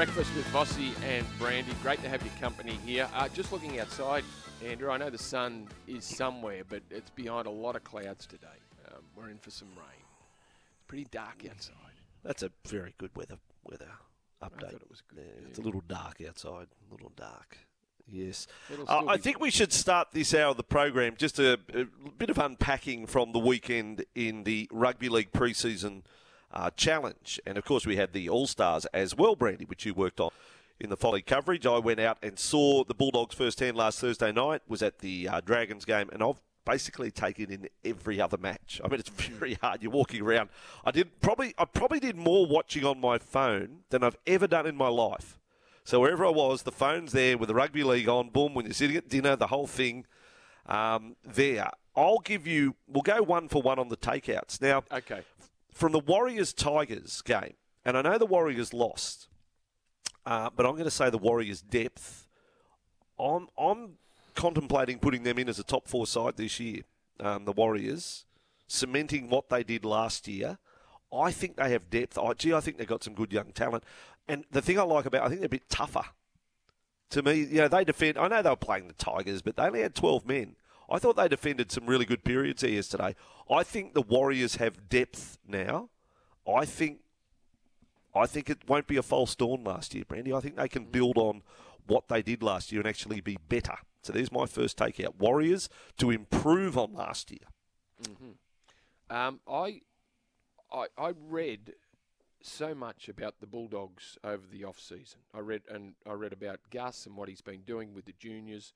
Breakfast with Vossy and Brandy. Great to have your company here. Uh, just looking outside, Andrew, I know the sun is somewhere, but it's behind a lot of clouds today. Um, we're in for some rain. It's pretty dark outside. That's a very good weather weather update. thought it was good, yeah. It's a little dark outside. A little dark. Yes. Uh, I think we should start this hour of the program just a, a bit of unpacking from the weekend in the Rugby League preseason uh, challenge. And of course, we had the All Stars as well, Brandy, which you worked on in the folly coverage. I went out and saw the Bulldogs firsthand last Thursday night, was at the uh, Dragons game, and I've basically taken in every other match. I mean, it's very hard. You're walking around. I did probably, I probably did more watching on my phone than I've ever done in my life. So wherever I was, the phone's there with the rugby league on. Boom, when you're sitting at dinner, the whole thing um, there. I'll give you. We'll go one for one on the takeouts now. Okay. From the Warriors Tigers game, and I know the Warriors lost, uh, but I'm going to say the Warriors' depth. I'm I'm contemplating putting them in as a top four side this year. Um, the Warriors cementing what they did last year. I think they have depth. I, gee, I think they've got some good young talent. And the thing I like about, I think they're a bit tougher. To me, you know, they defend. I know they were playing the Tigers, but they only had 12 men. I thought they defended some really good periods here yesterday. I think the Warriors have depth now. I think, I think it won't be a false dawn last year, Brandy. I think they can build on what they did last year and actually be better. So there's my first takeout. Warriors to improve on last year. Um, I, I, I read so much about the Bulldogs over the off season. I read and I read about Gus and what he's been doing with the juniors,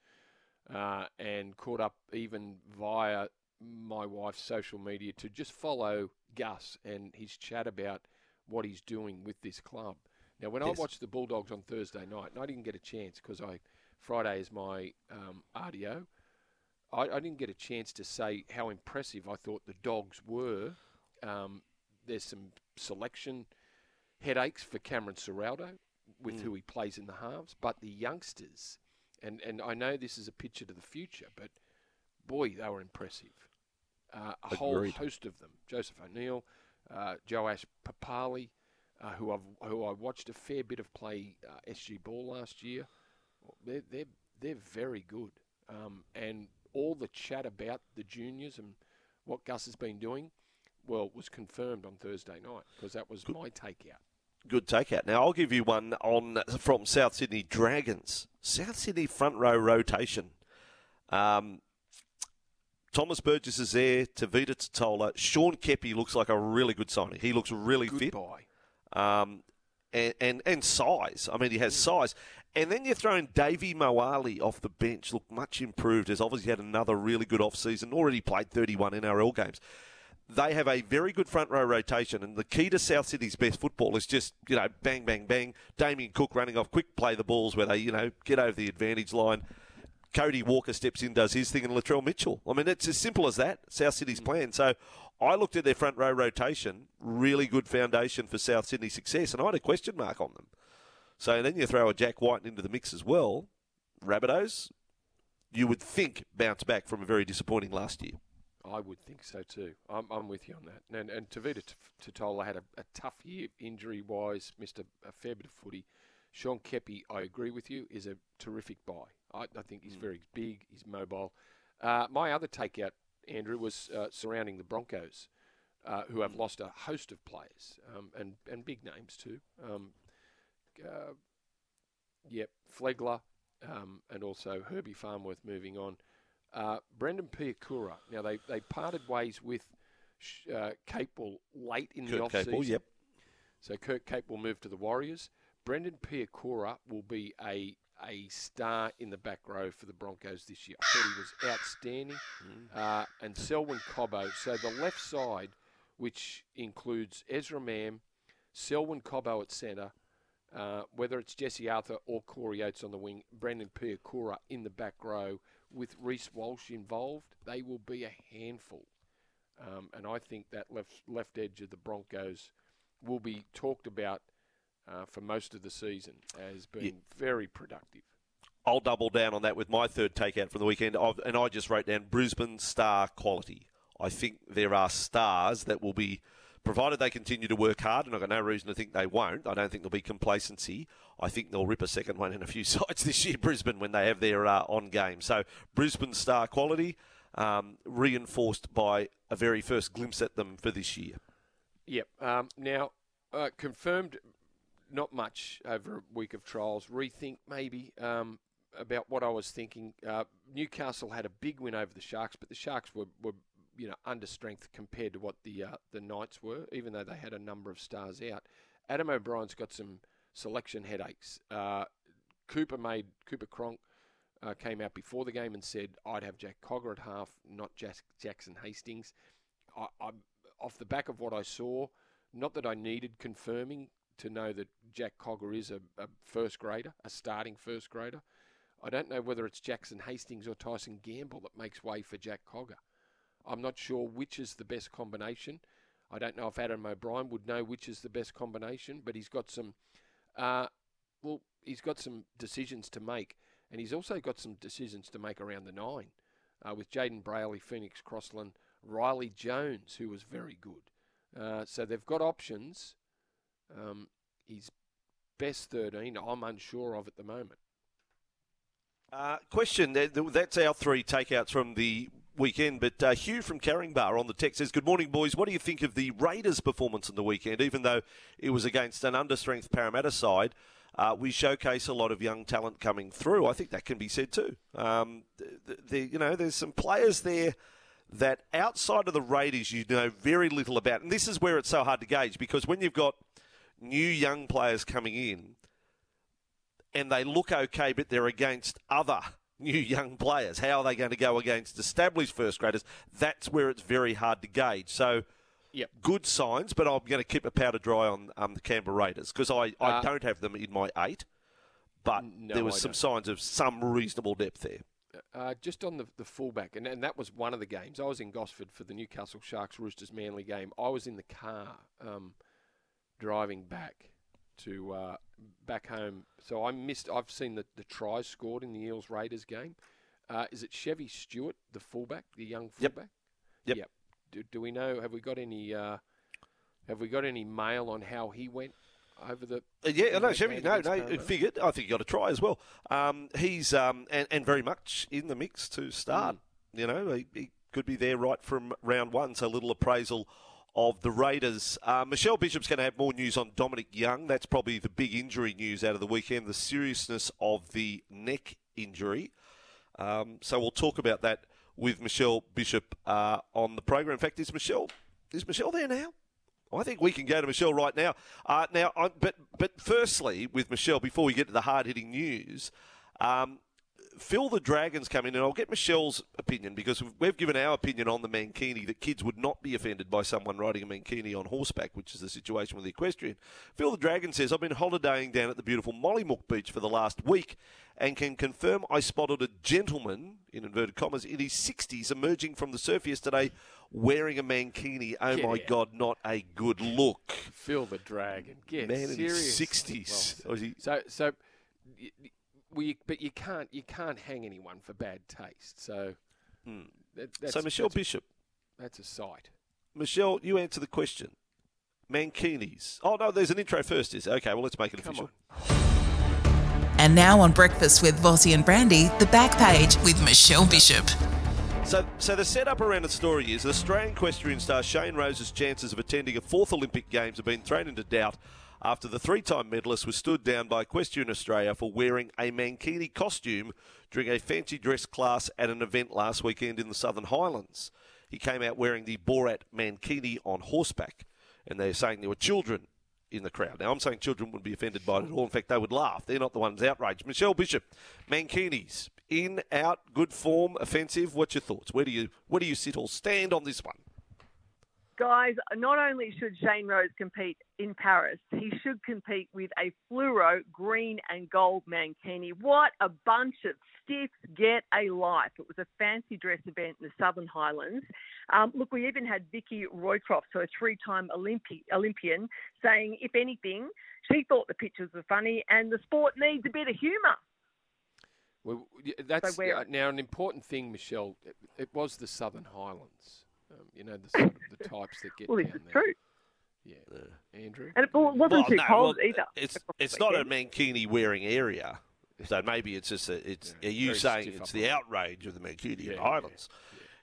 uh, and caught up even via my wife's social media to just follow Gus and his chat about what he's doing with this club. Now, when Yes. I watched the Bulldogs on Thursday night, and I didn't get a chance because I Friday is my um, RDO. I, I didn't get a chance to say how impressive I thought the dogs were. Um, there's some selection headaches for Cameron Ciraldo with who he plays in the halves, but the youngsters, and, and I know this is a picture to the future, but boy, they were impressive. Uh, a whole host of them: Joseph O'Neill, uh, Joash Papali, uh, who I've who I watched a fair bit of play uh, SG ball last year. They're they're they're very good, um, and all the chat about the juniors and what Gus has been doing, well, was confirmed on Thursday night because that was my takeout. Good takeout. Now I'll give you one on from South Sydney Dragons. South Sydney front row rotation. Um, Thomas Burgess is there. Tevita Tatola. Sean Keppie looks like a really good signing. He looks really fit. Goodbye. um, and, and and size. I mean, he has size. And then you're throwing Davvy Moale off the bench. Look much improved. Has obviously had another really good off season. Already played 31 NRL games. They have a very good front row rotation, and the key to South Sydney's best football is just you know bang bang bang. Damien Cook running off, quick play the balls where they you know get over the advantage line. Cody Walker steps in, does his thing, and Latrell Mitchell. I mean, it's as simple as that. South Sydney's mm. plan. So I looked at their front row rotation, really good foundation for South Sydney success, and I had a question mark on them. So then you throw a Jack White into the mix as well. Rabbitohs, you would think bounce back from a very disappointing last year. I would think so too. I'm, I'm with you on that. And, and Tevita Tatola had a, a tough year injury wise, missed a, a fair bit of footy. Sean Keppie, I agree with you, is a terrific buy. I, I think he's very big, he's mobile. Uh, my other takeout, Andrew, was uh, surrounding the Broncos, uh, who have lost a host of players um, and, and big names too. Um, uh, yep, Flegler um, and also Herbie Farnworth moving on. Uh, Brendan Piakura. Now they, they parted ways with uh, Capewell late in the Kurt off Capewell, season. yep. So Kurt Capewell move to the Warriors. Brendan Piakura will be a a star in the back row for the Broncos this year. I thought he was outstanding. Uh, and Selwyn Cobbo. So the left side, which includes Ezra Mam, Selwyn Cobbo at centre, uh, whether it's Jesse Arthur or Corey Oates on the wing, Brendan Piakura in the back row with Reece Walsh involved, they will be a handful. Um, and I think that left left edge of the Broncos will be talked about uh, for most of the season as being very productive. I'll double down on that with my third takeout from the weekend, I've, and I just wrote down Brisbane star quality. I think there are stars that will be provided they continue to work hard, and I've got no reason to think they won't. I don't think there'll be complacency. I think they'll rip a second one in a few sides this year, Brisbane, when they have their uh, on game. So Brisbane star quality um, reinforced by a very first glimpse at them for this year. Yep. Um, now, uh, confirmed not much over a week of trials. Rethink maybe um, about what I was thinking. Uh, Newcastle had a big win over the Sharks, but the Sharks were, were you know under strength compared to what the uh, the Knights were, even though they had a number of stars out. Adam O'Brien's got some selection headaches. Uh, Cooper made Cooper Cronk uh, came out before the game and said I'd have Jack Cogger at half, not Jack Jackson Hastings. I, I, off the back of what I saw, not that I needed confirming to know that Jack Cogger is a, a first grader, a starting first grader. I don't know whether it's Jackson Hastings or Tyson Gamble that makes way for Jack Cogger. I'm not sure which is the best combination. I don't know if Adam O'Brien would know which is the best combination, but he's got some, uh, well, he's got some decisions to make, and he's also got some decisions to make around the nine, uh, with Jayden Brailey, Phoenix Crossland, Riley Jones, who was very good. Uh, so they've got options. Um, he's best 13. I'm unsure of at the moment. Uh, question: That's our three takeouts from the weekend. But uh, Hugh from Caringbah on the text says, "Good morning, boys. What do you think of the Raiders' performance on the weekend? Even though it was against an understrength Parramatta side, uh, we showcase a lot of young talent coming through. I think that can be said too. Um, the, the, you know, there's some players there." That outside of the Raiders, you know very little about. And this is where it's so hard to gauge because when you've got new young players coming in, and they look okay, but they're against other new young players. How are they going to go against established first graders? That's where it's very hard to gauge. So, yep. good signs, but I'm going to keep a powder dry on um, the Canberra Raiders because I, I uh, don't have them in my eight, but no, there was I some don't. signs of some reasonable depth there. Uh, just on the, the fullback, and, and that was one of the games. I was in Gosford for the Newcastle Sharks Roosters Manly game. I was in the car um, driving back to uh, back home. So I missed. I've seen the, the tries scored in the Eels Raiders game. Uh, is it Chevy Stewart, the fullback, the young fullback? Yep. Yep. Do, do we know? Have we got any? Uh, have we got any mail on how he went over the? Uh, yeah, no, Chevy. No, no. It figured. I think you got to try as well. Um, he's um, and, and very much in the mix to start. Mm. You know, he, he could be there right from round one. So little appraisal of the Raiders. Uh, Michelle Bishop's going to have more news on Dominic Young. That's probably the big injury news out of the weekend, the seriousness of the neck injury. Um, so we'll talk about that with Michelle Bishop uh, on the program. In fact, is Michelle is Michelle there now? I think we can go to Michelle right now. Uh, now, but but firstly, with Michelle, before we get to the hard hitting news, um, Phil the Dragons come in, and I'll get Michelle's opinion because we've given our opinion on the Mankini that kids would not be offended by someone riding a Mankini on horseback, which is the situation with the equestrian. Phil the Dragon says, I've been holidaying down at the beautiful Mollymook Beach for the last week and can confirm I spotted a gentleman, in inverted commas, in his 60s emerging from the surf yesterday wearing a Mankini. Oh Get my out. God, not a good look. Phil the Dragon. Get Man serious. in his 60s. Well, so, so well, you, but you can't you can't hang anyone for bad taste. So, hmm. that, so Michelle that's Bishop, a, that's a sight. Michelle, you answer the question. Mankinis. Oh no, there's an intro first. Is okay. Well, let's make it Come official. On. And now on Breakfast with Vossy and Brandy, the back page with Michelle Bishop. So, so the setup around the story is Australian equestrian star Shane Rose's chances of attending a fourth Olympic Games have been thrown into doubt after the three time medalist was stood down by Equestrian Australia for wearing a Mankini costume during a fancy dress class at an event last weekend in the Southern Highlands. He came out wearing the Borat Mankini on horseback, and they're saying there were children in the crowd. Now, I'm saying children wouldn't be offended by it at all. In fact, they would laugh. They're not the ones outraged. Michelle Bishop, Mankinis, in, out, good form, offensive. What's your thoughts? Where do you where do you sit or stand on this one? Guys, not only should Shane Rose compete in Paris, he should compete with a fluoro green and gold mankini. What a bunch of stiffs get a life. It was a fancy dress event in the Southern Highlands. Um, look, we even had Vicki Roycroft, so a three-time Olympi- Olympian, saying, if anything, she thought the pictures were funny and the sport needs a bit of humour. Well, that's so now an important thing, Michelle. It, it was the Southern Highlands. You know, the sort of the types that get well, down this is there. true. Yeah. Andrew? And it wasn't Well, too no, cold well, either. It's it's not a weekend. mankini wearing area, so maybe it's just a, it's. Yeah, are you saying it's the outrage of the Mancunian Yeah, yeah, Highlands?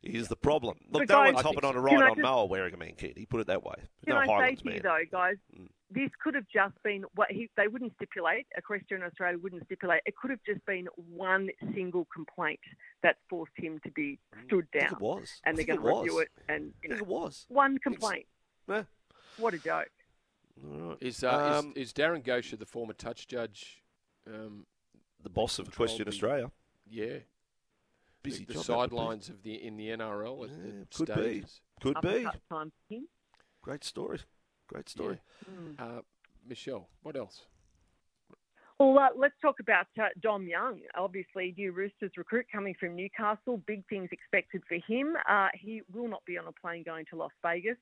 Is the problem? Look, But no guys- one's hopping think on a ride on just- Moa wearing a mankini. Put it that way. Can no I say Highlands to you man. though, guys, Mm. This could have just been what he, they wouldn't stipulate. Equestrian Australia wouldn't stipulate. It could have just been one single complaint that forced him to be stood I think down, it was. and I they're going to review it. And you I think know, it was. one complaint. Yeah. What a joke! All right. Is, uh, Um, is, is Darren Gocher, the former touch judge, um, The boss of Control Equestrian the- Australia. yeah, Busy the, the job, that would be. sidelines of the in the NRL at, Yeah, at could be. stages? Could be. Uppercut time for. Great story. Great story. Mm. Uh, Michelle, what else? Well, uh, let's talk about uh, Dom Young. Obviously, new Roosters recruit coming from Newcastle. Big things expected for him. Uh, he will not be on a plane going to Las Vegas.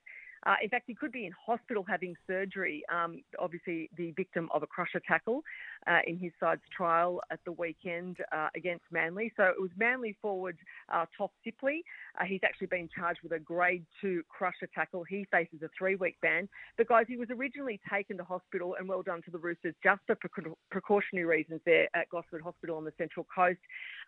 Uh, in fact, he could be in hospital having surgery. Um, obviously, the victim of a crusher tackle uh, in his side's trial at the weekend uh, against Manly. So it was Manly forward uh, Toff Sipley. Uh, he's actually been charged with a grade two crusher tackle. He faces a three week ban. But, guys, he was originally taken to hospital, and well done to the Roosters, just for precau- precautionary reasons there at Gosford Hospital on the Central Coast.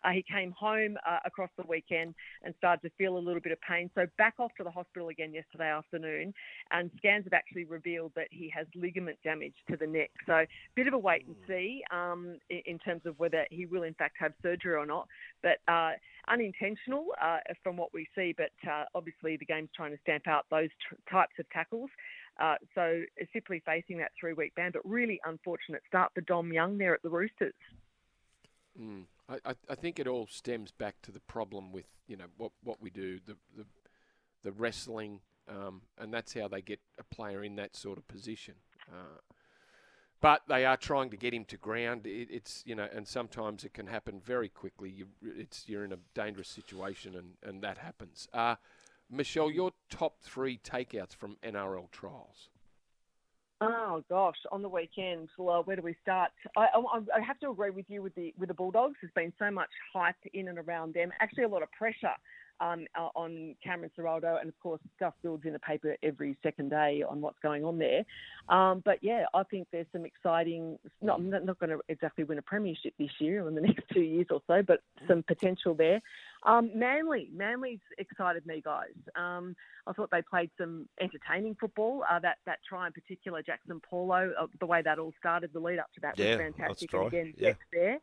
Uh, he came home uh, across the weekend and started to feel a little bit of pain. So, back off to the hospital again yesterday afternoon. And scans have actually revealed that he has ligament damage to the neck. So, a bit of a wait and see um, in, terms of whether he will, in fact, have surgery or not. But uh, unintentional uh, from what we see. But uh, obviously, the game's trying to stamp out those types of tackles. Uh, so simply facing that three-week ban, but really unfortunate start for Dom Young there at the Roosters. Mm. I, I, I think it all stems back to the problem with you know what what we do the the, the wrestling um, and that's how they get a player in that sort of position. Uh, but they are trying to get him to ground. It, it's you know, and sometimes it can happen very quickly. You, it's you're in a dangerous situation, and, and that happens. Uh, Michelle, your top three takeouts from NRL trials. Oh gosh, on the weekend, well, where do we start? I, I, I have to agree with you with the with the Bulldogs. There's been so much hype in and around them. Actually, a lot of pressure um, uh, on Cameron Ciraldo, and of course, stuff builds in the paper every second day on what's going on there. Um, but yeah, I think there's some exciting. Not not, not going to exactly win a premiership this year or in the next two years or so, but some potential there. Um, Manly, Manly's excited me, guys. Um, I thought they played some entertaining football. Uh, that that try in particular, Jackson Paulo, uh, the way that all started, the lead up to that Yeah, was fantastic. again, yeah. There.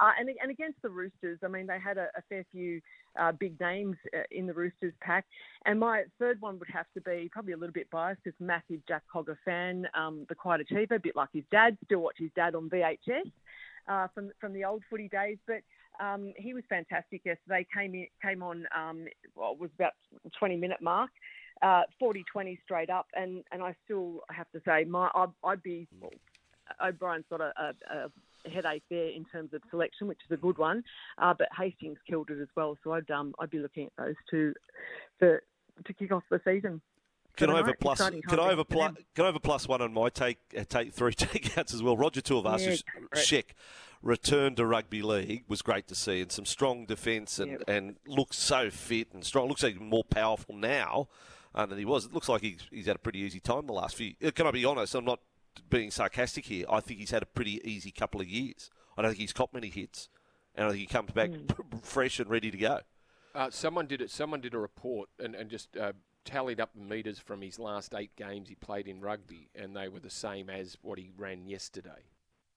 Uh, and, and against the Roosters, I mean, they had a, a fair few uh, big names uh, in the Roosters pack. And my third one would have to be probably a little bit biased, because massive Jack Cogger fan, um, the quiet achiever, a bit like his dad. Still watch his dad on VHS uh, from from the old footy days, but. Um, he was fantastic yesterday. Came in, came on. Um, well, was about 20 minute mark, uh, 40-20 straight up, and, and I still have to say, my I'd, I'd be. O'Brien's got a, a, a headache there in terms of selection, which is a good one, uh, but Hastings killed it as well. So I'd um, I'd be looking at those two for to kick off the season. Can So I have a plus? Can I have a plus? Can I have a plus one on my take? Uh, take three takeouts as well. Roger Tuivasa, Yeah, sh go for it. Sheck, return to rugby league was great to see, and some strong defence, and, and looks so fit and strong. Looks even more powerful now uh, than he was. It looks like he's, he's had a pretty easy time the last few. uh, Can I be honest? I'm not being sarcastic here. I think he's had a pretty easy couple of years. I don't think he's caught many hits, and I think he comes back Mm. fresh and ready to go. Uh, someone did it. Someone did a report and, and just uh, tallied up the meters from his last eight games he played in rugby, and they were the same as what he ran yesterday.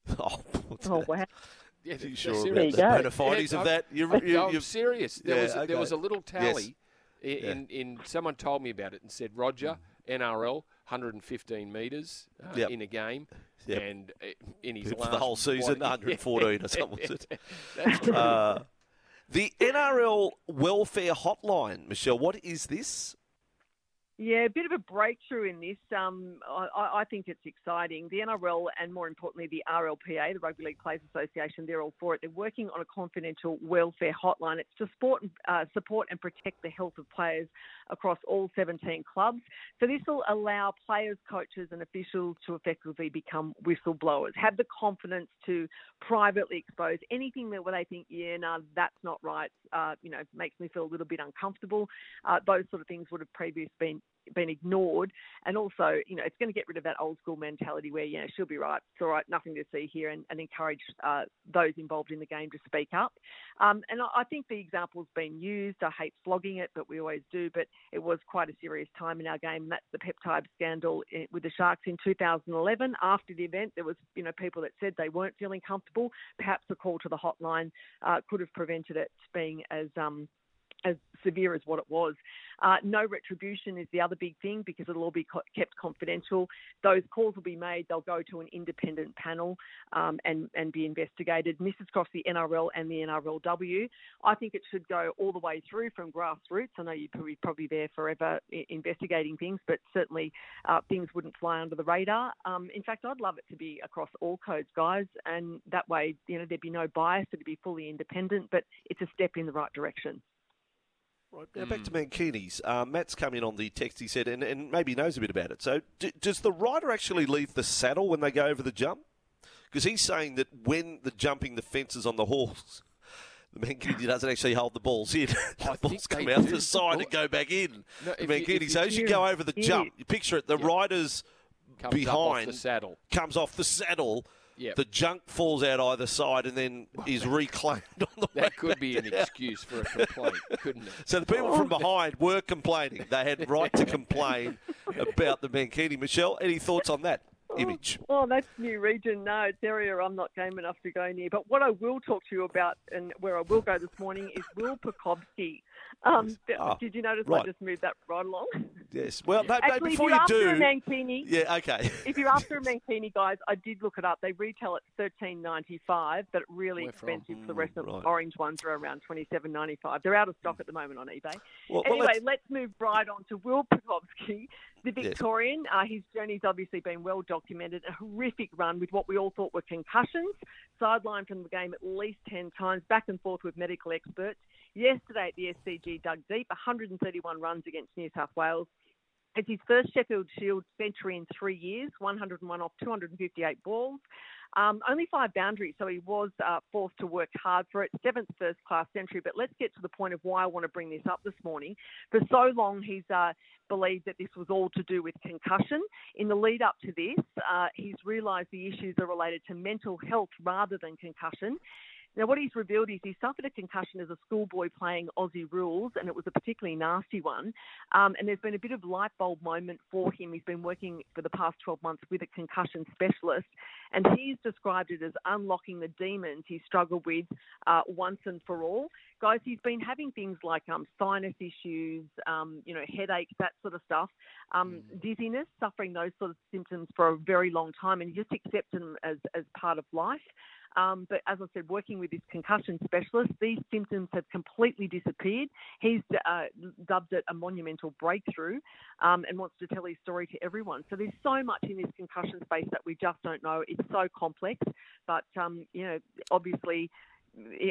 Oh, what's Oh that? wow! Yeah, Are you sure serious. about There you the go. bona fides Yeah, of I'm- that? You, No, you, I'm serious. There Yeah, was there was a little tally, i Yeah. in, in someone told me about it and said Roger NRL 115 meters uh, Yep. in a game, Yep. and uh, in his For the whole season, what- 114 or something, was it? That's. Uh, the NRL welfare hotline, Michelle. What is this? Yeah, a bit of a breakthrough in this. Um, I, I think it's exciting. The NRL and more importantly the RLPA, the Rugby League Players Association, they're all for it. They're working on a confidential welfare hotline. It's to support, uh, support and protect the health of players across all 17 clubs. So this will allow players, coaches, and officials to effectively become whistleblowers, have the confidence to privately expose anything that where they think, yeah, no, that's not right. Uh, you know, makes me feel a little bit uncomfortable. Uh, those sort of things would have previously been been ignored. And also, you know, it's going to get rid of that old school mentality where, you know, she'll be right, it's all right, nothing to see here, and, and encourage uh, those involved in the game to speak up. Um, and I, think the example's been used. I hate flogging it, but we always do. But it was quite a serious time in our game. That's the peptide scandal with the Sharks in 2011. After the event, there was, you know, people that said they weren't feeling comfortable. Perhaps a call to the hotline uh, could have prevented it being as um, as severe as what it was. Uh, no retribution is the other big thing because it'll all be co- kept confidential. Those calls will be made. They'll go to an independent panel um, and and be investigated. Is across the NRL and the NRLW. I think it should go all the way through from grassroots. I know you're probably, probably there forever investigating things, but certainly uh, things wouldn't fly under the radar. Um, in fact, I'd love it to be across all codes, guys, and that way, you know, there'd be no bias. It'd be fully independent, but it's a step in the right direction. Right, now back to Mankini's. Uh, Matt's come in on the text. He said, and, and maybe knows a bit about it. So, d- does the rider actually leave the saddle when they go over the jump? Because he's saying that when the jumping the fences on the horse, the Mankini doesn't actually hold the balls in. The balls come out do. the side and go back in. No, the if you- if Mankini. so as you go over the jump, you picture it. The Yeah. rider's Comes behind the saddle. comes off the saddle. Yep. The junk falls out either side and then is reclaimed on the way That could back be an down. excuse for a complaint, couldn't it? So the people from oh, behind were complaining. They had right to complain about the Mankini. Michelle, any thoughts on that image? Oh, that's New Region. No, it's area I'm not game enough to go near. But what I will talk to you about and where I will go this morning is Will Pucovski. Um, th- Ah, did you notice right. I just moved that right along? Yes. Well, no, no, Actually, before if you you're do, after a Mankini, yeah, okay. if you're after a Mankini, guys, I did look it up. They retail at thirteen ninety five, but really Where from? expensive. The rest of right. the orange ones are around twenty seven ninety five. They're out of stock at the moment on eBay. Well, well, anyway, let's- let's move right on to Will Pucovski, the Victorian. Uh, his journey's obviously been well documented. A horrific run with what we all thought were concussions, sidelined from the game at least 10 times, back and forth with medical experts. Yesterday at the SCG dug deep, 131 runs against New South Wales. It's his first Sheffield Shield century in three years, 101 off 258 balls. Um, only five boundaries, so he was uh, forced to work hard for it. Seventh first class century. But let's get to the point of why I want to bring this up this morning. For so long, he's uh, believed that this was all to do with concussion. In the lead up to this, uh, he's realised the issues are related to mental health rather than concussion. Now, what he's revealed is he suffered a concussion as a schoolboy playing Aussie rules, and it was a particularly nasty one. Um, and there's been a bit of light bulb moment for him. He's been working for the past 12 months with a concussion specialist, and he's described it as unlocking the demons he struggled with uh, once and for all. Guys, he's been having things like um, sinus issues, um, you know, headaches, that sort of stuff, um, dizziness, suffering those sort of symptoms for a very long time, and he just accepts them as, as part of life. Um, but as I said, working with this concussion specialist, these symptoms have completely disappeared. He's uh, dubbed it a monumental breakthrough um, and wants to tell his story to everyone. So there's so much in this concussion space that we just don't know. It's so complex, but um, you know, obviously.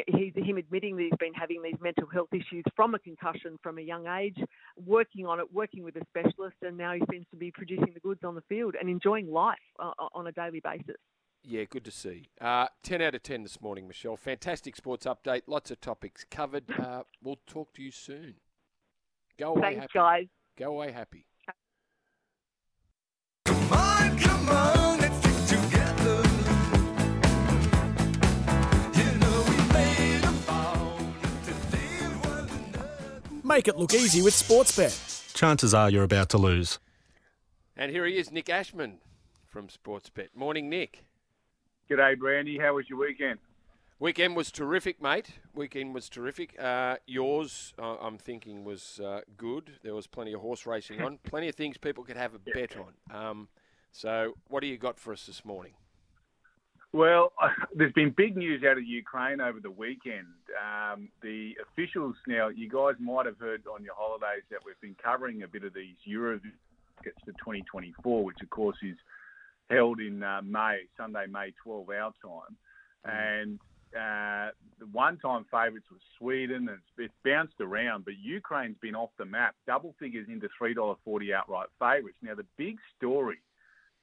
He's him admitting that he's been having these mental health issues from a concussion from a young age, working on it, working with a specialist, and now he seems to be producing the goods on the field and enjoying life uh, on a daily basis. Yeah, good to see. Uh, 10 out of 10 this morning, Michelle. Fantastic sports update. Lots of topics covered. Uh, we'll talk to you soon. Go away Thanks, happy. guys. Go away happy. Come on, come on, let's stick together. You know we made a vow to live one another. Make it look easy with Sportsbet. Chances are you're about to lose. And here he is, Nick Ashman from Sportsbet. Morning, Nick. G'day, Brandy. How was your weekend? Weekend was terrific, mate. Weekend was terrific. Uh, yours, uh, I'm thinking, was uh, good. There was plenty of horse racing on, plenty of things people could have a bet on. Um, so, what do you got for us this morning? Well, there's been big news out of Ukraine over the weekend. Um, the officials now, you guys might have heard on your holidays that we've been covering a bit of these Euro for 2024, which of course is held in uh, May, Sunday, May 12, our time. And uh, the one-time favourites was Sweden, and it's, it's bounced around, but Ukraine's been off the map, double figures into $3.40 outright favourites. Now, the big story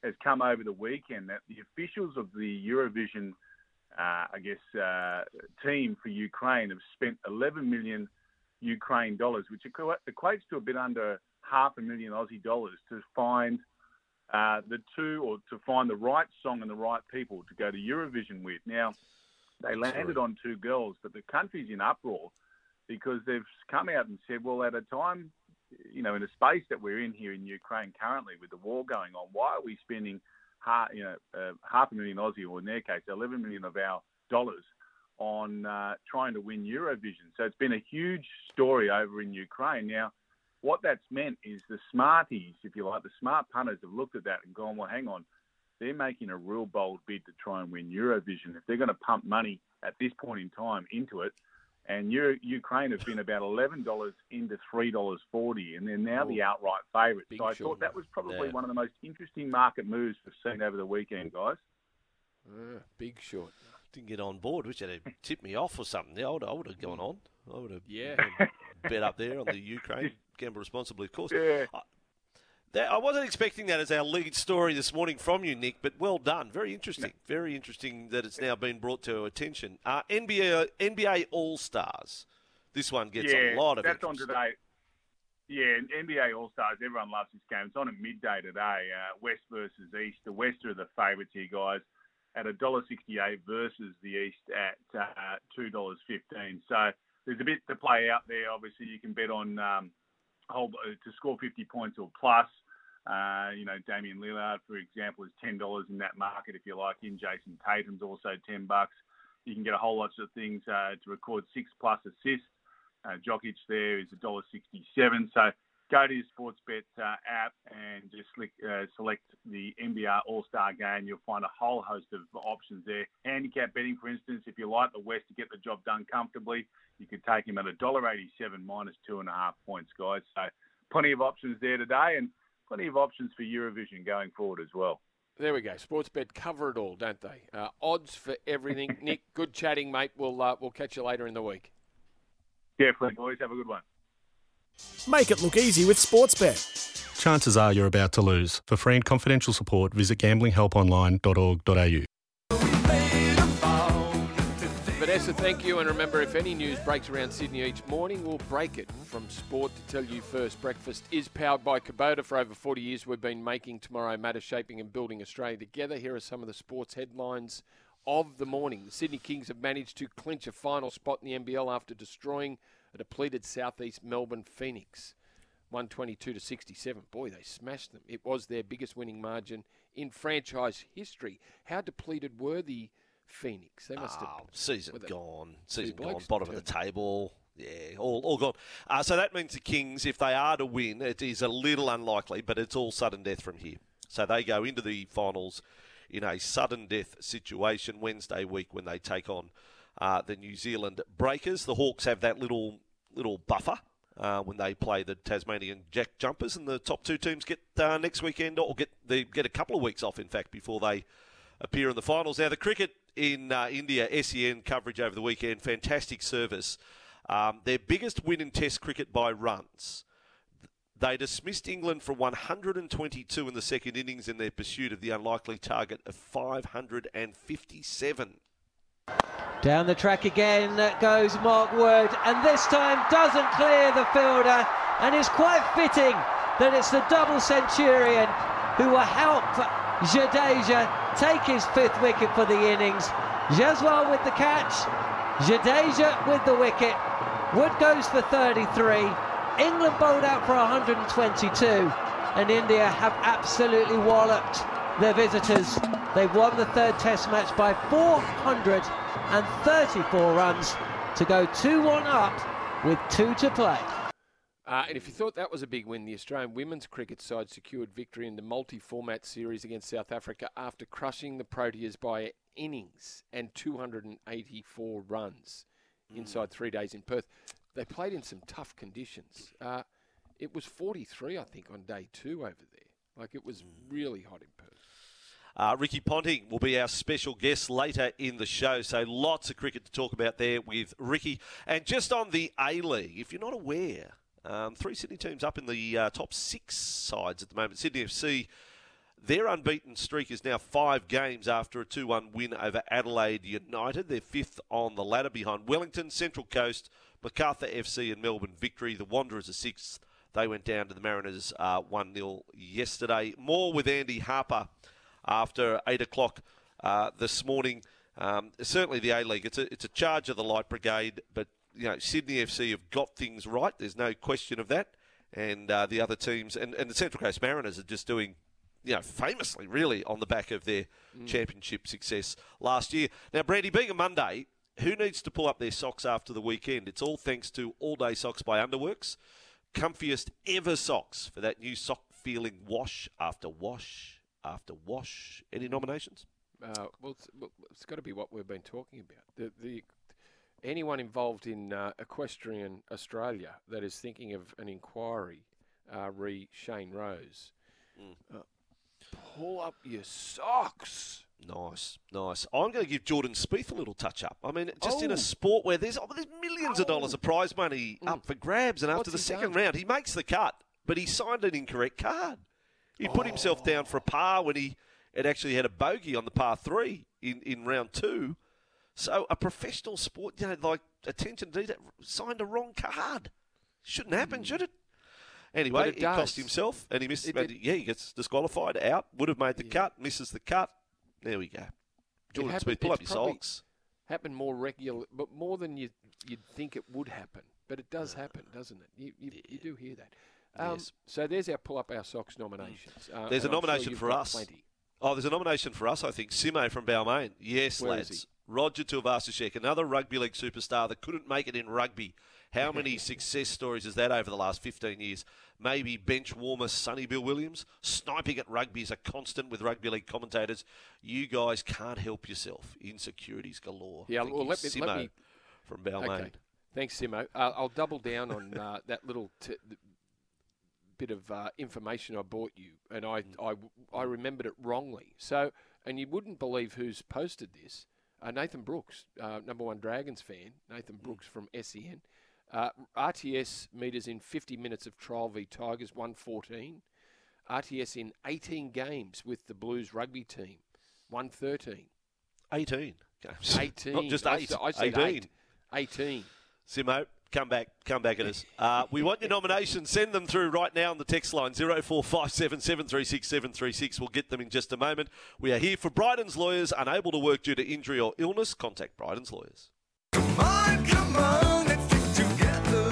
has come over the weekend that the officials of the Eurovision, uh, I guess, uh, team for Ukraine have spent 11 million Ukraine dollars, which equates to a bit under half a million Aussie dollars to find uh, the two or to find the right song and the right people to go to Eurovision with. Now, they landed on two girls, but the country's in uproar because they've come out and said, well, at a time, you know, in a space that we're in here in Ukraine currently with the war going on, why are we spending half, you know, uh, half a million Aussie, or in their case, 11 million of our dollars on uh, trying to win Eurovision? So it's been a huge story over in Ukraine. Now, what that's meant is the smarties, if you like, the smart punters have looked at that and gone, well, hang on, they're making a real bold bid to try and win Eurovision. If they're going to pump money at this point in time into it, and Euro- Ukraine have been about eleven dollars into three dollars forty, and they're now the outright favourite. So I thought that was probably Yeah. one of the most interesting market moves we've seen over the weekend, guys. Uh, big short. Didn't get on board. Wish you'd have tipped me off or something. I would, I would have gone on. I would have Yeah. bet up there on the Ukraine. Gamble responsibly, of course. Yeah. That, I wasn't expecting that as our lead story this morning from you, Nick, but well done. Very interesting. Very interesting that it's now been brought to our attention. Uh, NBA NBA All Stars. This one gets yeah, a lot of that's on today. Yeah, NBA All Stars. Everyone loves this game. It's on at midday today. Uh, West versus East. The West are the favourites here, guys, at a dollar sixty-eight versus the East at uh, two dollars fifteen. So there's a bit to play out there. Obviously, you can bet on um, uh, to score fifty points or plus. Uh, you know, Damian Lillard, for example, is ten dollars in that market if you like In Jayson Tatum's also ten bucks. You can get a whole lot of things uh, to record six plus assists. Uh, Jokic there is $1.67. So go to your Sportsbet uh, app and just click, uh, select the NBA All Star game. You'll find a whole host of options there. Handicap betting, for instance, if you like the West to get the job done comfortably, you could take him at $1.87 minus two and a half points, guys. So plenty of options there today and plenty of options for Eurovision going forward as well. There we go. Sportsbet cover it all, don't they? Uh, odds for everything. Nick, good chatting, mate. We'll uh, we'll catch you later in the week. Definitely, boys. Have a good one. Make it look easy with Sportsbet. Chances are you're about to lose. For free and confidential support, visit gamblinghelponline.org.au. Vanessa, thank you. And remember, if any news breaks around Sydney each morning, we'll break it from sport to tell you first. Breakfast is powered by Kubota. For over 40 years, we've been making tomorrow matter, shaping and building Australia together. Here are some of the sports headlines of the morning. The Sydney Kings have managed to clinch a final spot in the NBL after destroying a depleted southeast Melbourne Phoenix. 122 to 67. Boy, they smashed them. It was their biggest winning margin in franchise history. How depleted were the Phoenix? They must have. Oh, season gone. Season gone. Bottom of the table. Yeah, all, all gone. Uh, so that means the Kings, if they are to win, it is a little unlikely, but it's all sudden death from here. So they go into the finals in a sudden death situation Wednesday week when they take on uh, the New Zealand Breakers. The Hawks have that little little buffer uh, when they play the Tasmanian Jack Jumpers, and the top two teams get uh, next weekend or get they get a couple of weeks off, in fact, before they appear in the finals. Now the cricket in uh, India, SEN coverage over the weekend, fantastic service. Um, their biggest win in Test cricket by runs. They dismissed England for 122 in the second innings in their pursuit of the unlikely target of 557. Down the track again goes Mark Wood, and this time doesn't clear the fielder, and it's quite fitting that it's the double centurion who will help Jadeja take his fifth wicket for the innings. Jaiswal with the catch, Jadeja with the wicket. Wood goes for 33. England bowled out for 122, and India have absolutely walloped their visitors. They've won the third Test match by 434 runs to go 2 1 up with two to play. Uh, and if you thought that was a big win, the Australian women's cricket side secured victory in the multi-format series against South Africa after crushing the Proteas by innings and 284 runs inside three days in Perth. They played in some tough conditions. Uh, it was 43, I think, on day two over there. Like it was really hot in. Uh, Ricky Ponting will be our special guest later in the show, so lots of cricket to talk about there with Ricky. And just on the A League, if you're not aware, um, three Sydney teams up in the uh, top six sides at the moment. Sydney FC, their unbeaten streak is now five games after a 2 1 win over Adelaide United. They're fifth on the ladder behind Wellington, Central Coast, Macarthur FC, and Melbourne Victory. The Wanderers are sixth. They went down to the Mariners uh, 1 0 yesterday. More with Andy Harper after 8 o'clock uh, this morning. Um, certainly the A League, it's a, it's a charge of the Light Brigade, but you know Sydney FC have got things right. There's no question of that. And uh, the other teams, and, and the Central Coast Mariners are just doing you know, famously, really, on the back of their championship success last year. Now, Brandy, being a Monday, who needs to pull up their socks after the weekend? It's all thanks to All Day Socks by Underworks. Comfiest ever socks for that new sock feeling wash after wash after wash. Any nominations? Uh, well, it's, well, it's got to be what we've been talking about. The, the anyone involved in uh, equestrian Australia that is thinking of an inquiry, uh, re Shane Rose, Mm. uh, pull up your socks. Nice, nice. I'm going to give Jordan Spieth a little touch up. I mean, just in Oh. a sport where there's, oh, there's millions of dollars of prize money up for grabs, and after What's the second done? round, he makes the cut, but he signed an incorrect card. He put himself down for a par when he had actually had a bogey on the par three in, in round two. So a professional sport, you know, like attention to detail, signed a wrong card. Shouldn't happen, should it? Anyway. It he cost himself, and he missed. It- yeah, he gets disqualified. Out. Would have made the cut. Misses the cut. There we go. Jordan happened- Smith, pull up your socks. Happen more regular, but more than you you'd think it would happen. But it does happen, doesn't it? You you, you do hear that. Um, Yes. So there's our pull up our socks nominations. Uh, There's a sure nomination you've for us. Plenty. Oh, there's a nomination for us, I think. Simo from Balmain. Yes, Where lads. Roger Tuivasa-Sheck, another rugby league superstar that couldn't make it in rugby. How many success stories is that over the last 15 years? Maybe bench warmer Sonny Bill Williams? Sniping at rugby is a constant with rugby league commentators. You guys can't help yourself. Insecurities galore. Yeah, Thank well, you, let me- Simo let me- from Balmain. Okay. Thanks, Simo. Uh, I'll double down on uh, that little t- bit of uh, information I bought you, and I, I, I remembered it wrongly. So, and you wouldn't believe who's posted this. Uh, Nathan Brooks, uh, number one Dragons fan, Nathan Brooks from SEN. Uh, RTS meters in 50 minutes of trial v Tigers, 114. RTS in 18 games with the Blues rugby team, 113. 18 games. 18. Not just I eight. said- I said 18. eight. 18. Simo, come back, come back at us. Uh, we want your nominations. Send them through right now on the text line 0457 736 736. We'll get them in just a moment. We are here for Bryden's lawyers unable to work due to injury or illness. Contact Bryden's lawyers. Come on, come on, let's stick together.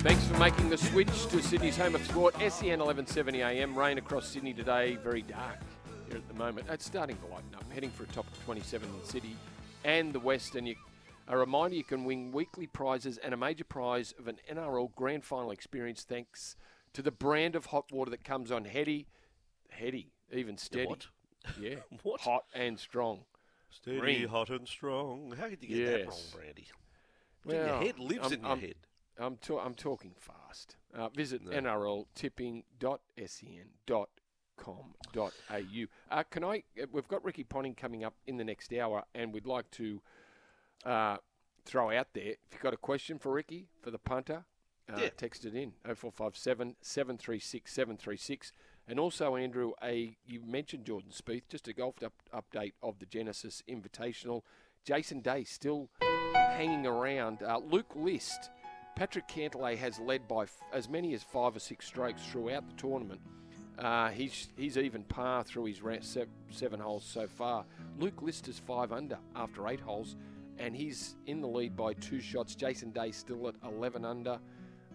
Thanks for making the switch to Sydney's home of sport. SEN 1170 AM. Rain across Sydney today. Very dark here at the moment. It's starting to lighten up. Heading for a top of 27 in the city and the west. And you, a reminder, you can win weekly prizes and a major prize of an NRL Grand Final experience thanks to the brand of hot water that comes on heady, heady, even steady. what? Yeah, What? hot and strong. Steady, hot and strong. How did you get that wrong, Yes. Brandy? in your head lives I'm- in your I'm- head. I'm, ta- I'm talking fast. Uh, visit nrltipping.sen.com.au. Uh, can I? Uh, we've got Ricky Ponting coming up in the next hour, and we'd like to uh, throw out there. If you've got a question for Ricky for the punter, uh, Yeah. text it in 0457 736 736. And also, Andrew, a you mentioned Jordan Spieth. Just a golf up, update of the Genesis Invitational. Jason Day still hanging around. Uh, Luke List, Patrick Cantlay has led by f- as many as five or six strokes throughout the tournament. Uh, he's he's even par through his se- seven holes so far. Luke List is five under after eight holes, and he's in the lead by two shots. Jason Day still at 11 under,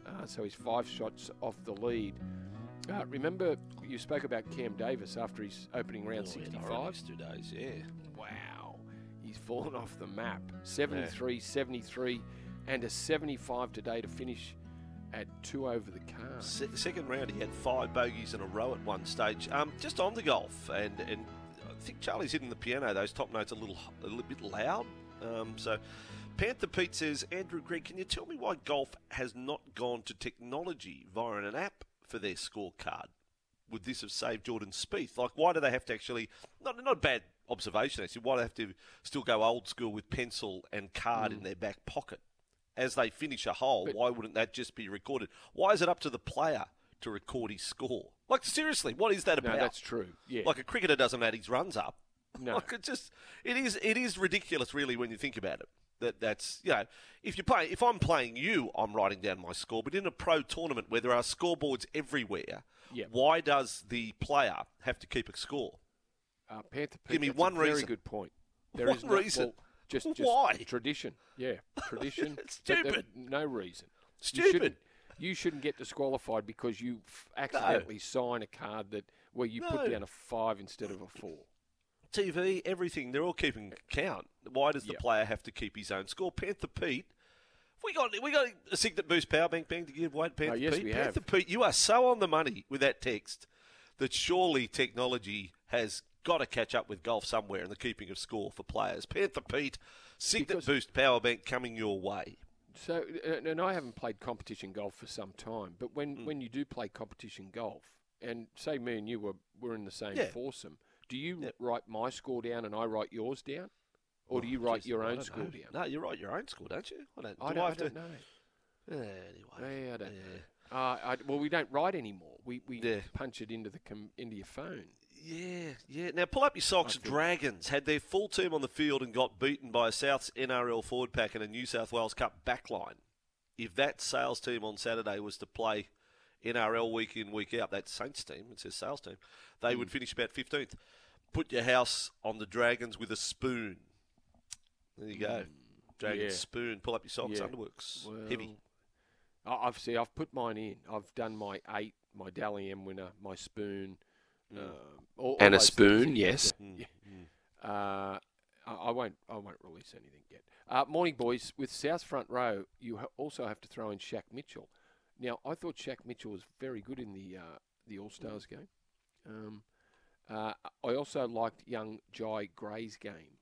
uh, so he's five shots off the lead. Uh, remember, you spoke about Cam Davis after his opening round 65. two days, yeah. Wow, he's fallen off the map. 73, 73, and a 75 today to finish at two over the car. Se- second round, he had five bogeys in a row at one stage. Um, just on the golf, and and I think Charlie's hitting the piano. Those top notes a little a little bit loud. Um, so, Panther Pete says, Andrew Greg, can you tell me why golf has not gone to technology via an app for their scorecard? Would this have saved Jordan Spieth? Like, why do they have to actually? Not not a bad observation actually. Why do they have to still go old school with pencil and card in their back pocket? as they finish a hole, But- why wouldn't that just be recorded? Why is it up to the player to record his score? Like seriously, what is that No, about? that's true. Yeah. Like a cricketer doesn't add his runs up. No. Like it just it is it is ridiculous really when you think about it. That that's you know, if you play, if I'm playing you, I'm writing down my score. But in a pro tournament where there are scoreboards everywhere, Yeah. why does the player have to keep a score? Uh, Panther Pete, Give me that's one a very reason. good point. There One is no- reason. well, just, just Why? tradition. Yeah, tradition. It's but there- stupid. no reason. You Stupid. shouldn't, you shouldn't get disqualified because you f- accidentally sign a card that where you No. put down a five instead of a four. TV, everything, they're all keeping count. Why does the Yep. player have to keep his own score? Panther Pete, we got we got a Cygnett boost power bank bang to give away to Panther Oh, yes, Pete. we Panther have. Pete, you are so on the money with that text that surely technology has got to catch up with golf somewhere in the keeping of score for players. Panther Pete, Cygnett boost power bank coming your way. So, uh, and I haven't played competition golf for some time, but when, Hmm. when you do play competition golf, and say me and you were, were in the same Yeah. foursome, do you Yep. write my score down and I write yours down? Or do you Oh, write your own score know. down? No, you write your own score, don't you? I don't, I do don't, I have to? don't know. Anyway, Yeah, I don't yeah. know. Uh, I, well, we don't write anymore. We, we Yeah. punch it into the com- into your phone. Yeah, yeah. Now pull up your socks. Dragons had their full team on the field and got beaten by a South's NRL forward pack and a New South Wales Cup backline. If that sales team on Saturday was to play NRL week in week out, that Saints team, it says sales team, they Hmm. would finish about fifteenth. Put your house on the Dragons with a spoon. There you go. Dragons Hmm. yeah. spoon. Pull up your socks. Yeah. Underworks. Heavy. Well, I- I've see. I've put mine in. I've done my eight, my Dally M winner, my spoon, um, all, all And a spoon, things. yes. Mm, Uh, I, I won't. I won't release anything yet. Uh, morning, boys. With South front row, you ha- also have to throw in Shaq Mitchell. Now, I thought Shaq Mitchell was very good in the uh, the All Stars game. Um, uh, I also liked young Jye Gray's game.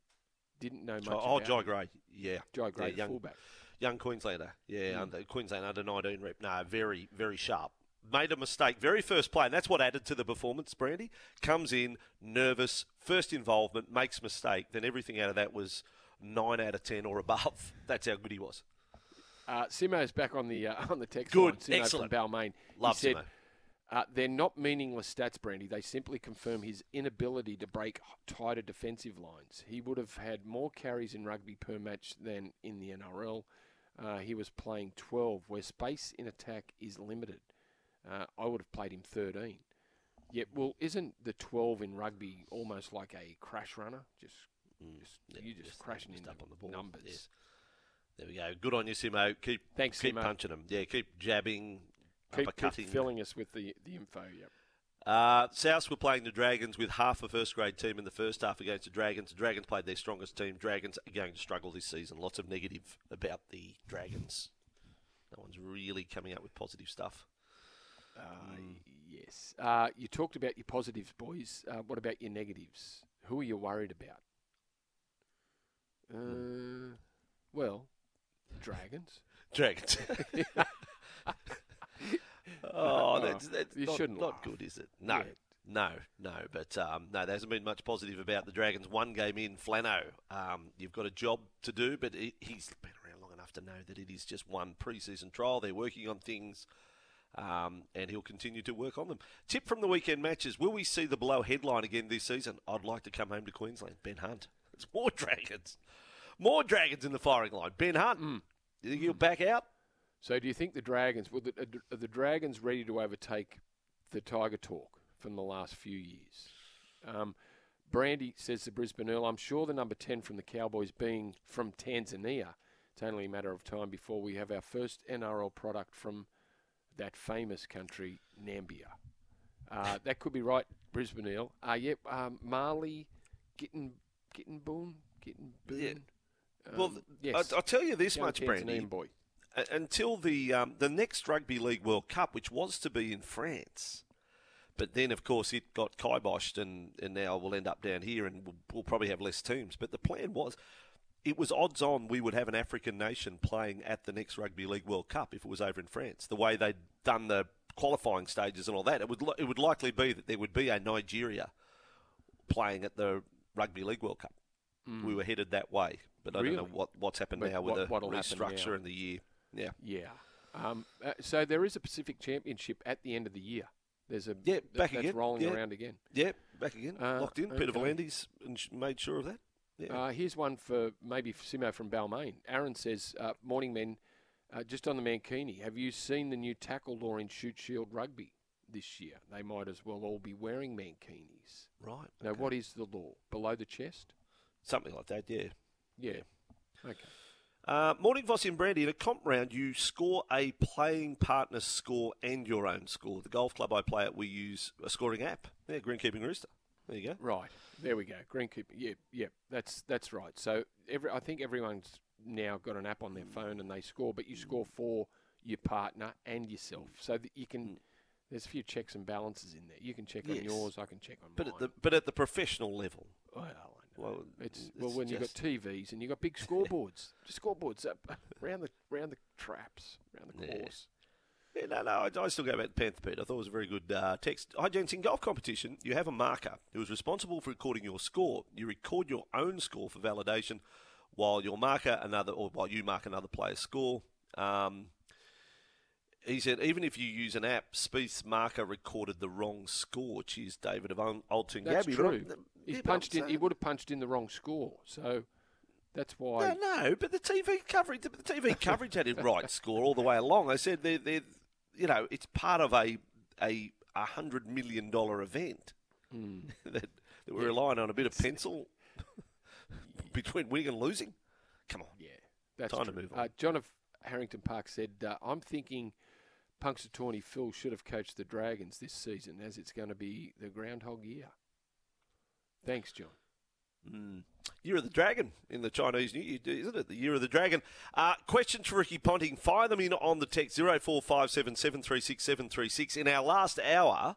Didn't know much. Oh, about Jye. Gray. Yeah. Jye Gray, Yeah, young- fullback. Young Queenslander, yeah, Mm. under, Queensland under 19 rep. No, very, very sharp. Made a mistake, very first play, and that's what added to the performance, Brandy. Comes in, nervous, first involvement, makes mistake, then everything out of that was 9 out of 10 or above. That's how good he was. Uh, Simo's back on the uh, on the text Good, line. Simo excellent. from Balmain. Love he said, Simo. Uh, they're not meaningless stats, Brandy. They simply confirm his inability to break tighter defensive lines. He would have had more carries in rugby per match than in the NRL. Uh, he was playing 12, where space in attack is limited. Uh, I would have played him 13. Yeah, well, isn't the 12 in rugby almost like a crash runner? Just, just Mm, Yeah, you just, crashing just into up on the ball. numbers. Yes. There we go. Good on you, Simo. Keep Thanks, keep Simo. punching them. Yeah, keep jabbing, Keep, keep filling us with the, the info. Yep. Uh, Souths were playing the Dragons with half a first grade team in the first half against the Dragons. The Dragons played their strongest team. Dragons are going to struggle this season. Lots of negative about the Dragons. No one's really coming up with positive stuff. Uh, Yes. Uh, you talked about your positives, boys. Uh, what about your negatives? Who are you worried about? Uh, well, dragons. Dragons. oh, that's, that's You not, shouldn't not laugh. good, is it? No, Yeah. no, no. But um, no, there hasn't been much positive about the Dragons. One game in, Flano. Um, you've got a job to do, but he, he's been around long enough to know that it is just one pre-season trial. They're working on things. Um, and he'll continue to work on them. Tip from the weekend matches: Will we see the below headline again this season? I'd like to come home to Queensland. Ben Hunt. It's more dragons, more dragons in the firing line. Ben Hunt. Mm. You think he'll back out? So, do you think the dragons? Well, the, are the dragons ready to overtake the Tiger Talk from the last few years? Um, Brandy says to Brisbane Earl, I'm sure the number 10 from the Cowboys being from Tanzania, it's only a matter of time before we have our first NRL product from that famous country, Nambia. Uh, that could be right, Brisbane Earl. Uh, yep, um, Marley, Boone, Gitten Boone. Yeah. Well, Um, yes. I, I'll tell you this Young much, Brandy. Boy. Until the um, the next Rugby League World Cup, which was to be in France, but then of course it got kiboshed, and, and now we'll end up down here, and we'll, we'll probably have less teams. But the plan was, it was odds on we would have an African nation playing at the next Rugby League World Cup if it was over in France. The way they'd done the qualifying stages and all that, it would it would likely be that there would be a Nigeria playing at the Rugby League World Cup. We were headed that way, but I don't know what, what's happened But now with what- the restructure in the year. Yeah. Yeah. Um, uh, so there is a Pacific Championship at the end of the year. There's a Yeah, th- back again. rolling Yeah. around again. Yeah, back again, Uh, locked in. Peter okay. V'landys and made sure of that. Yeah. Uh, here's one for maybe for Simo from Balmain. Aaron says, uh, "Morning, men. Uh, just on the Mankini, have you seen the new tackle law in Shute Shield Rugby this year? They might as well all be wearing Mankinis. Right. Now, what is the law? Below the chest? Something like that, yeah. Yeah. Okay. Uh, morning, Vossy and Brandy. In a comp round, you score a playing partner's score and your own score. The golf club I play at, we use a scoring app. Yeah, Greenkeeping Rooster. There you go. Right. There we go. Greenkeeper. Yeah, yeah. That's that's right. So every I think everyone's now got an app on their phone and they score, but you score for your partner and yourself, so that you can. There's a few checks and balances in there. You can check on Yes. yours. I can check on But mine. at the but at the professional level, well. Well, It's, it's well when you've got TVs and you've got big scoreboards, just scoreboards up around the round the traps, around the course. Yeah, no, no, I, I still go back to Panther Pete. I thought it was a very good uh, text. Hi, gents. In golf competition, you have a marker who is responsible for recording your score. You record your own score for validation while your marker another, or while you mark another player's score. Um, he said, even if you use an app, Spieth's marker recorded the wrong score. Cheers, David of Old That's Gabby. true. He's yeah, punched in. He would have punched in the wrong score, so that's why. No, no, but the TV coverage, the TV coverage had it right score all the way along. I said they're, they're you know, it's part of a a a hundred million dollar event Hmm. that, that we're relying on a bit of pencil between winning and losing. Come on, Yeah, that's Time to move on. Uh, John of Harrington Park said, uh, "I'm thinking Punxsutawney Phil should have coached the Dragons this season, as it's going to be the Groundhog Year." Thanks, John. Mm. Year of the Dragon in the Chinese New Year, isn't it? The Year of the Dragon. Uh, questions for Ricky Ponting. Fire them in on the text 0457 736 736. In our last hour,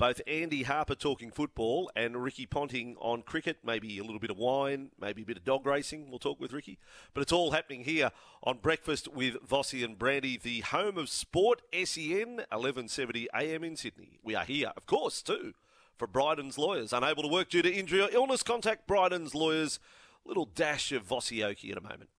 both Andy Harper talking football and Ricky Ponting on cricket, maybe a little bit of wine, maybe a bit of dog racing. We'll talk with Ricky. But it's all happening here on Breakfast with Vossy and Brandy, the home of sport, SEN, 1170 AM in Sydney. We are here, of course, too, for Bryden's Lawyers. Unable to work due to injury or illness, contact Bryden's Lawyers. Little dash of Vossy Oki in a moment.